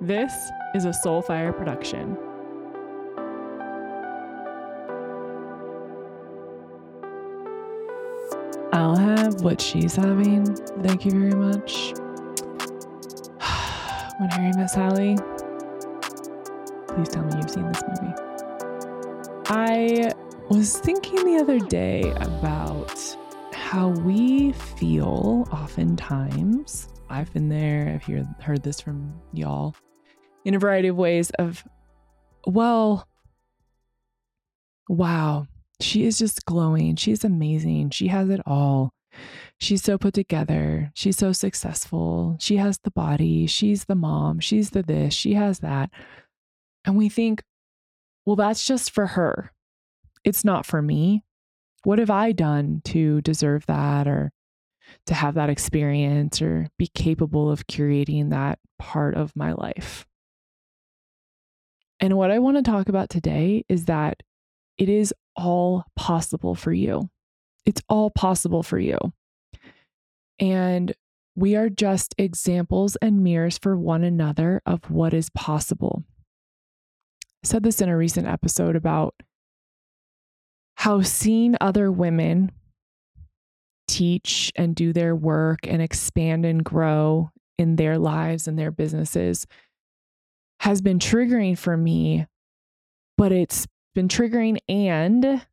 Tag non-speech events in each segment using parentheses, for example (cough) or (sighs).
This is a Soulfire production. I'll have what she's having. Thank you very much. (sighs) when Harry met Sally, please tell me you've seen this movie. I was thinking the other day about how we feel oftentimes. I've been there, I've hear, heard this from y'all in a variety of ways of, well, wow, she is just glowing. She's amazing. She has it all. She's so put together. She's so successful. She has the body. She's the mom. She's the this. She has that. And we think, well, that's just for her. It's not for me. What have I done to deserve that or to have that experience or be capable of curating that part of my life? And what I want to talk about today is that it is all possible for you. It's all possible for you. And we are just examples and mirrors for one another of what is possible. I said this in a recent episode about how seeing other women teach and do their work and expand and grow in their lives and their businesses has been triggering for me, but it's been triggering and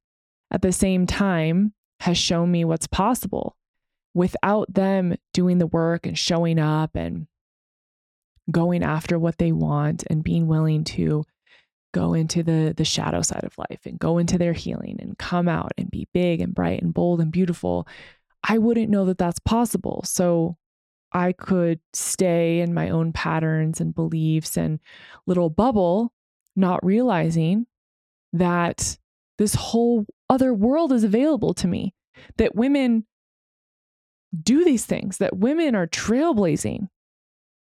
at the same time has shown me what's possible. Without them doing the work and showing up and going after what they want and being willing to go into the the shadow side of life and go into their healing and come out and be big and bright and bold and beautiful i wouldn't know that that's possible. So i could stay in my own patterns and beliefs and little bubble not realizing that this whole other world is available to me that women do these things that women are trailblazing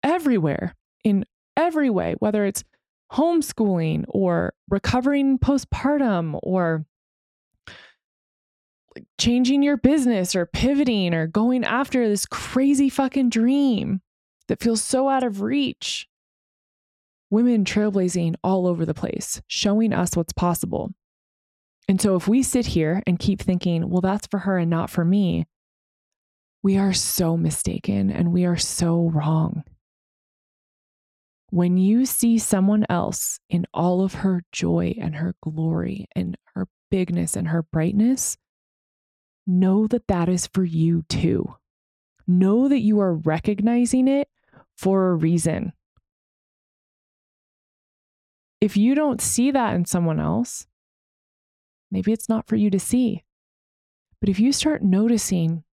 everywhere in every way whether it's homeschooling or recovering postpartum or changing your business or pivoting or going after this crazy fucking dream that feels so out of reach. Women trailblazing all over the place, showing us what's possible. And so if we sit here and keep thinking, well, that's for her and not for me, we are so mistaken and we are so wrong. When you see someone else in all of her joy and her glory and her bigness and her brightness, know that that is for you too. Know that you are recognizing it for a reason. If you don't see that in someone else, maybe it's not for you to see. But if you start noticing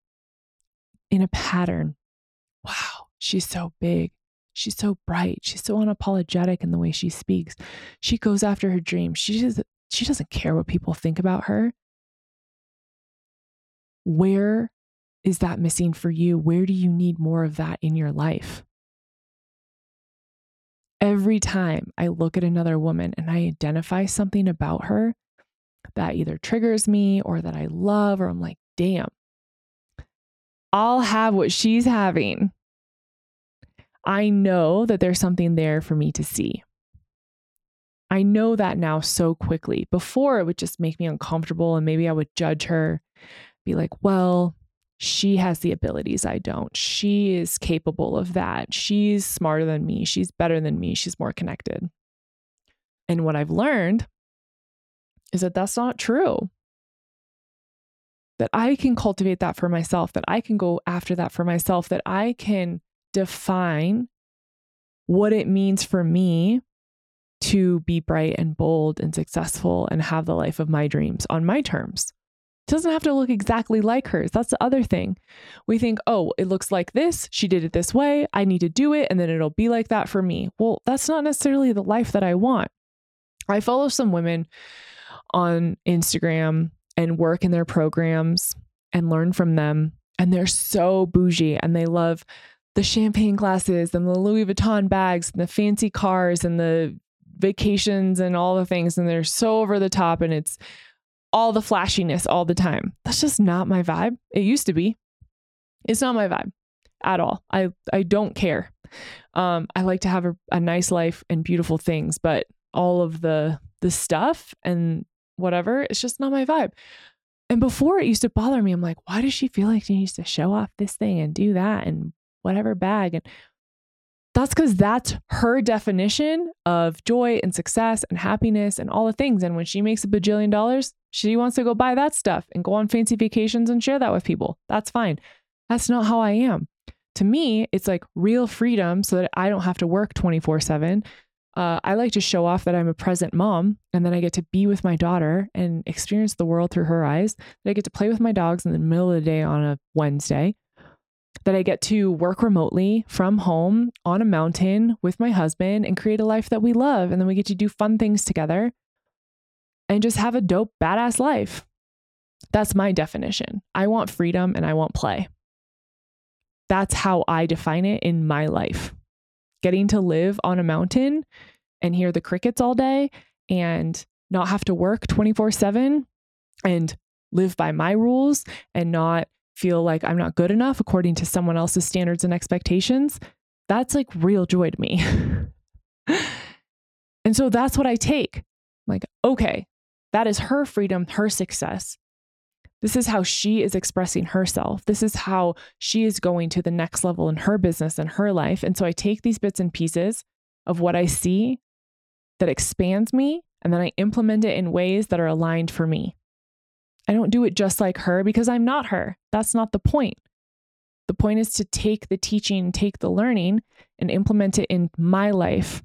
in a pattern, wow, she's so big. She's so bright. She's so unapologetic in the way she speaks. She goes after her dreams. She doesn't, she doesn't care what people think about her. Where is that missing for you? Where do you need more of that in your life? Every time I look at another woman and I identify something about her that either triggers me or that I love, or I'm like, damn, I'll have what she's having. I know that there's something there for me to see. I know that now so quickly. Before, it would just make me uncomfortable, and maybe I would judge her, be like, well, she has the abilities I don't. She is capable of that. She's smarter than me. She's better than me. She's more connected. And what I've learned is that that's not true. That I can cultivate that for myself, that I can go after that for myself, that I can define what it means for me to be bright and bold and successful and have the life of my dreams on my terms. It doesn't have to look exactly like hers. That's the other thing. We think, oh, it looks like this. She did it this way. I need to do it and then it'll be like that for me. Well, that's not necessarily the life that I want. I follow some women on Instagram and work in their programs and learn from them. And they're so bougie and they love the champagne glasses and the Louis Vuitton bags and the fancy cars and the vacations and all the things. And they're so over the top and it's all the flashiness all the time. That's just not my vibe. It used to be. It's not my vibe. at all. I I don't care. Um, I like to have a, a nice life and beautiful things, but all of the the stuff and whatever, it's just not my vibe. And before it used to bother me. I'm like, why does she feel like she needs to show off this thing and do that and whatever bag? And that's because that's her definition of joy and success and happiness and all the things. And when she makes a bajillion dollars, she wants to go buy that stuff and go on fancy vacations and share that with people. That's fine. That's not how I am. To me, it's like real freedom so that I don't have to work 24 7. Uh, I like to show off that I'm a present mom and then I get to be with my daughter and experience the world through her eyes. That I get to play with my dogs in the middle of the day on a Wednesday that I get to work remotely from home on a mountain with my husband and create a life that we love. And then we get to do fun things together and just have a dope, badass life. That's my definition. I want freedom and I want play. That's how I define it in my life. Getting to live on a mountain and hear the crickets all day and not have to work 24 7 and live by my rules and not feel like I'm not good enough according to someone else's standards and expectations, that's like real joy to me. (laughs) and so that's what I take. like, okay, that is her freedom, her success. This is how she is expressing herself. This is how she is going to the next level in her business and her life. And so I take these bits and pieces of what I see that expands me, and then I implement it in ways that are aligned for me. I don't do it just like her because I'm not her. That's not the point. The point is to take the teaching, take the learning, and implement it in my life,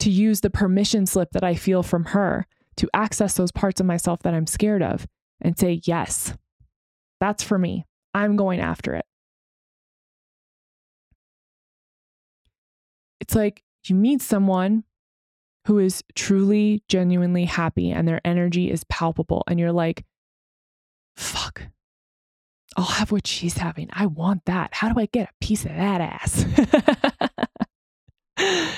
to use the permission slip that I feel from her to access those parts of myself that I'm scared of and say, yes, that's for me. I'm going after it. It's like you meet someone who is truly, genuinely happy and their energy is palpable, and you're like, fuck, I'll have what she's having. I want that. How do I get a piece of that ass? (laughs)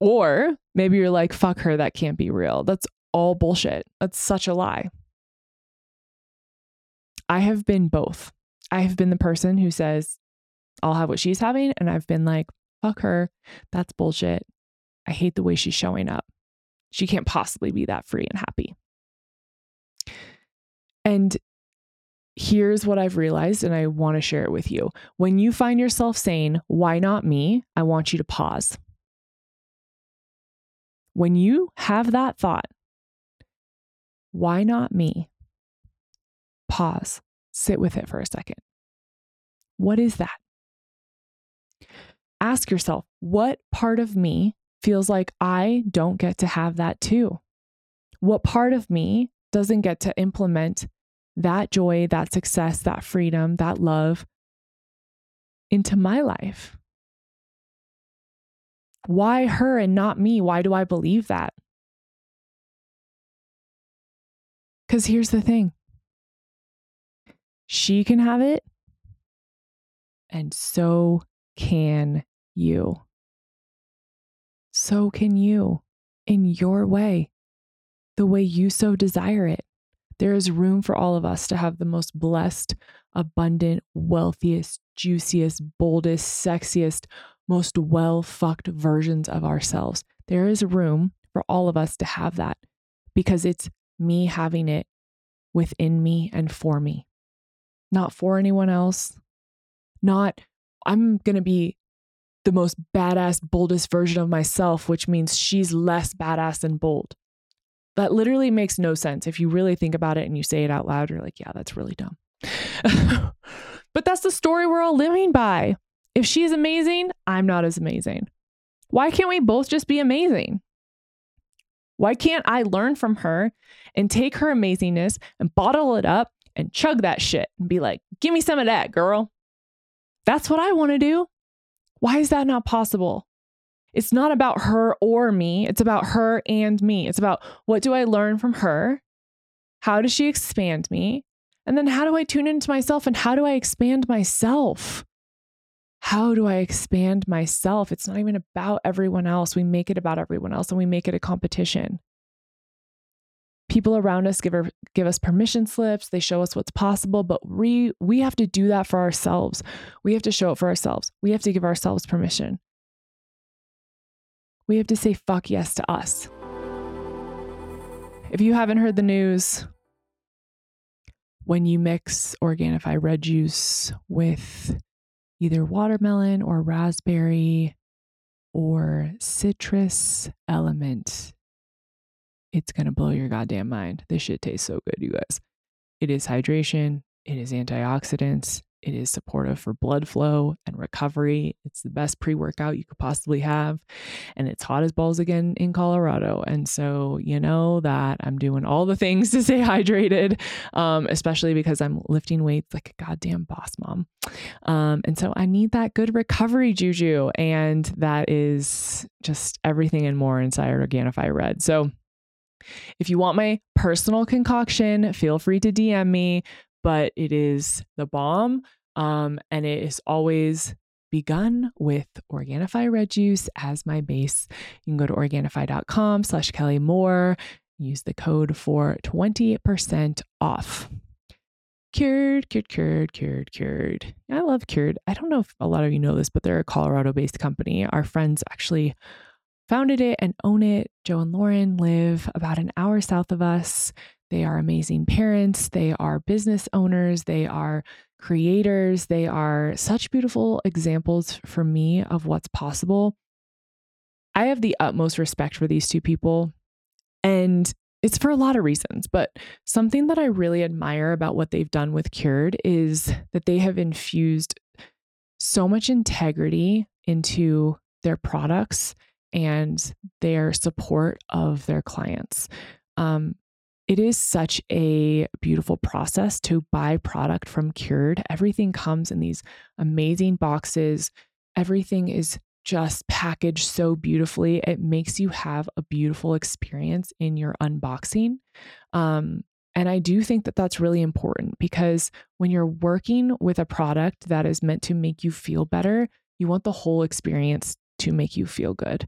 or maybe you're like, fuck her, that can't be real. That's all bullshit. That's such a lie. I have been both. I have been the person who says, I'll have what she's having. And I've been like, fuck her. That's bullshit. I hate the way she's showing up. She can't possibly be that free and happy. And here's what I've realized, and I want to share it with you. When you find yourself saying, Why not me? I want you to pause. When you have that thought, why not me? Pause, sit with it for a second. What is that? Ask yourself, what part of me feels like I don't get to have that too? What part of me doesn't get to implement that joy, that success, that freedom, that love into my life? Why her and not me? Why do I believe that? Because here's the thing she can have it, and so can you. So can you in your way, the way you so desire it. There is room for all of us to have the most blessed, abundant, wealthiest, juiciest, boldest, sexiest, most well fucked versions of ourselves. There is room for all of us to have that because it's me having it within me and for me, not for anyone else. Not, I'm going to be the most badass, boldest version of myself, which means she's less badass and bold. That literally makes no sense. If you really think about it and you say it out loud, you're like, yeah, that's really dumb. (laughs) but that's the story we're all living by. If she's amazing, I'm not as amazing. Why can't we both just be amazing? Why can't I learn from her and take her amazingness and bottle it up and chug that shit and be like, give me some of that, girl? That's what I want to do. Why is that not possible? It's not about her or me. It's about her and me. It's about what do I learn from her? How does she expand me? And then how do I tune into myself and how do I expand myself? How do I expand myself? It's not even about everyone else. We make it about everyone else and we make it a competition. people around us give her, give us permission slips they show us what's possible but we we have to do that for ourselves we have to show it for ourselves we have to give ourselves permission we have to say fuck yes to us if you haven't heard the news when you mix Organifi red juice with either watermelon or raspberry or citrus element, it's going to blow your goddamn mind. This shit tastes so good, you guys. It is hydration, it is antioxidants, it is supportive for blood flow and recovery. It's the best pre workout you could possibly have. And it's hot as balls again in Colorado. And so, you know that I'm doing all the things (laughs) to stay hydrated, um, especially because I'm lifting weights like a goddamn boss mom. Um, and so I need that good recovery juju. And that is just everything and more inside Organifi Red. So, if you want my personal concoction, feel free to DM me but it is the bomb. Um, and it is always begun with Organifi red juice as my base. You can go to Organifi.com slash Kelli Moore, use the code for 20% off. Cured, cured, cured, cured, cured. I love Cured. I don't know if a lot of you know this, but they're a Colorado based company. Our friends actually founded it and own it. Joe and Lauren live about an hour south of us. They are amazing parents. They are business owners. They are creators. They are such beautiful examples for me of what's possible. I have the utmost respect for these two people. And it's for a lot of reasons, but something that I really admire about what they've done with Cured is that they have infused so much integrity into their products and their support of their clients. Um, it is such a beautiful process to buy product from Cured. Everything comes in these amazing boxes. Everything is just packaged so beautifully. It makes you have a beautiful experience in your unboxing. Um, and I do think that that's really important because when you're working with a product that is meant to make you feel better, you want the whole experience to make you feel good.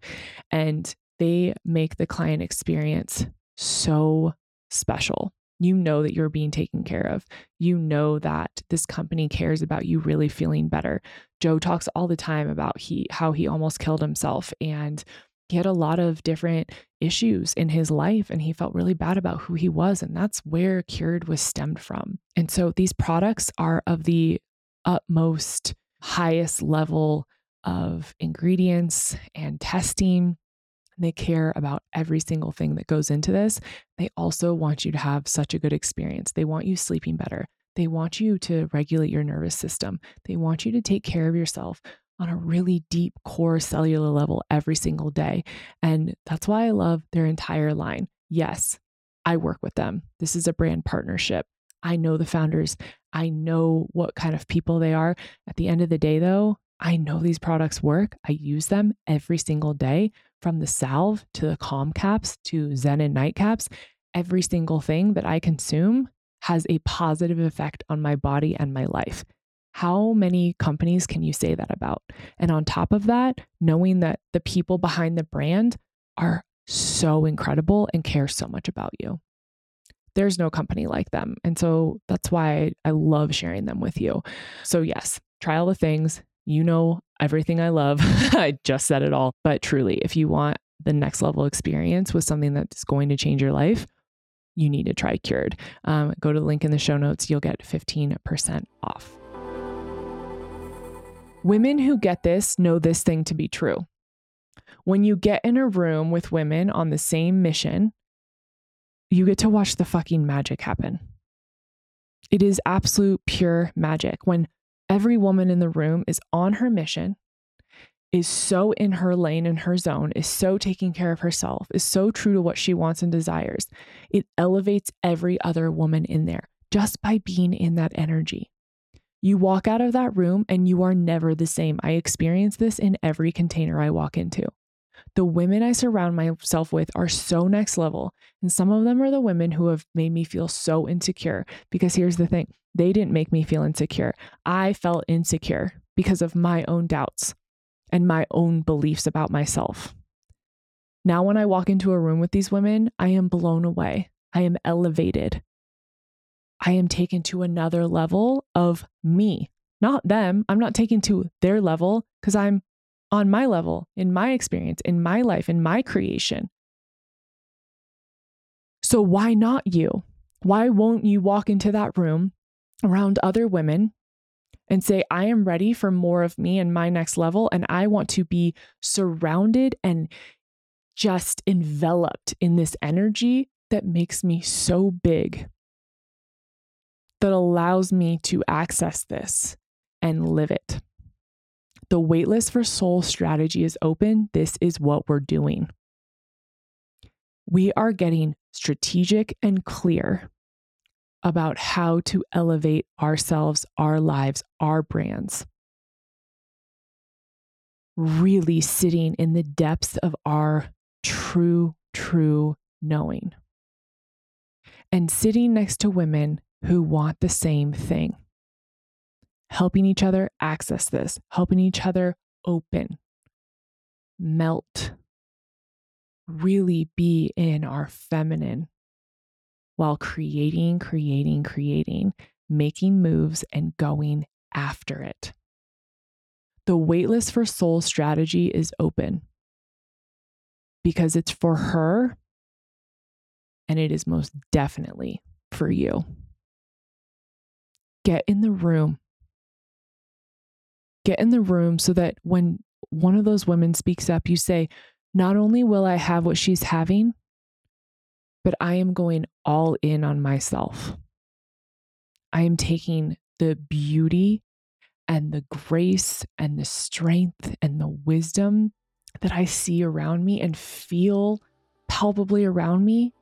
And they make the client experience so special. You know that you're being taken care of. You know that this company cares about you really feeling better. Joe talks all the time about he how he almost killed himself and he had a lot of different issues in his life and he felt really bad about who he was and that's where cured was stemmed from. And so these products are of the utmost highest level of ingredients and testing they care about every single thing that goes into this. They also want you to have such a good experience. They want you sleeping better. They want you to regulate your nervous system. They want you to take care of yourself on a really deep core cellular level every single day. And that's why I love their entire line. Yes, I work with them. This is a brand partnership. I know the founders. I know what kind of people they are. At the end of the day, though, I know these products work. I use them every single day from the salve to the calm caps to Zen and night caps. Every single thing that I consume has a positive effect on my body and my life. How many companies can you say that about? And on top of that, knowing that the people behind the brand are so incredible and care so much about you. There's no company like them. And so that's why I love sharing them with you. So, yes, try all the things, you know everything I love. (laughs) I just said it all. But truly, if you want the next level experience with something that's going to change your life, you need to try Cured. Um, go to the link in the show notes, you'll get 15% off. Women who get this know this thing to be true. When you get in a room with women on the same mission, you get to watch the fucking magic happen. It is absolute pure magic. When every woman in the room is on her mission, is so in her lane and her zone, is so taking care of herself, is so true to what she wants and desires. It elevates every other woman in there just by being in that energy. You walk out of that room and you are never the same. I experience this in every container I walk into. The women I surround myself with are so next level. And some of them are the women who have made me feel so insecure. Because here's the thing they didn't make me feel insecure. I felt insecure because of my own doubts and my own beliefs about myself. Now, when I walk into a room with these women, I am blown away. I am elevated. I am taken to another level of me, not them. I'm not taken to their level because I'm on my level, in my experience, in my life, in my creation. So, why not you? Why won't you walk into that room around other women and say, I am ready for more of me and my next level. And I want to be surrounded and just enveloped in this energy that makes me so big, that allows me to access this and live it. The waitlist for soul strategy is open. This is what we're doing. We are getting strategic and clear about how to elevate ourselves, our lives, our brands. Really sitting in the depths of our true, true knowing. And sitting next to women who want the same thing. Helping each other access this, helping each other open, melt, really be in our feminine while creating, creating, creating, making moves and going after it. The waitlist for soul strategy is open because it's for her and it is most definitely for you. Get in the room. Get in the room so that when one of those women speaks up, you say, Not only will I have what she's having, but I am going all in on myself. I am taking the beauty and the grace and the strength and the wisdom that I see around me and feel palpably around me.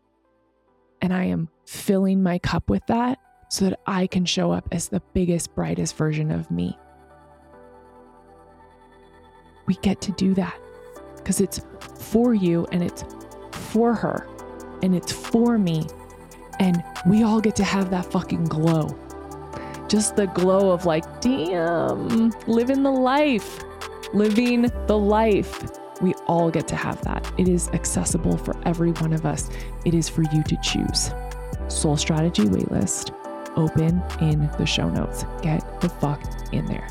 And I am filling my cup with that so that I can show up as the biggest, brightest version of me. We get to do that because it's for you and it's for her and it's for me. And we all get to have that fucking glow. Just the glow of like, damn, living the life, living the life. We all get to have that. It is accessible for every one of us. It is for you to choose. Soul Strategy waitlist open in the show notes. Get the fuck in there.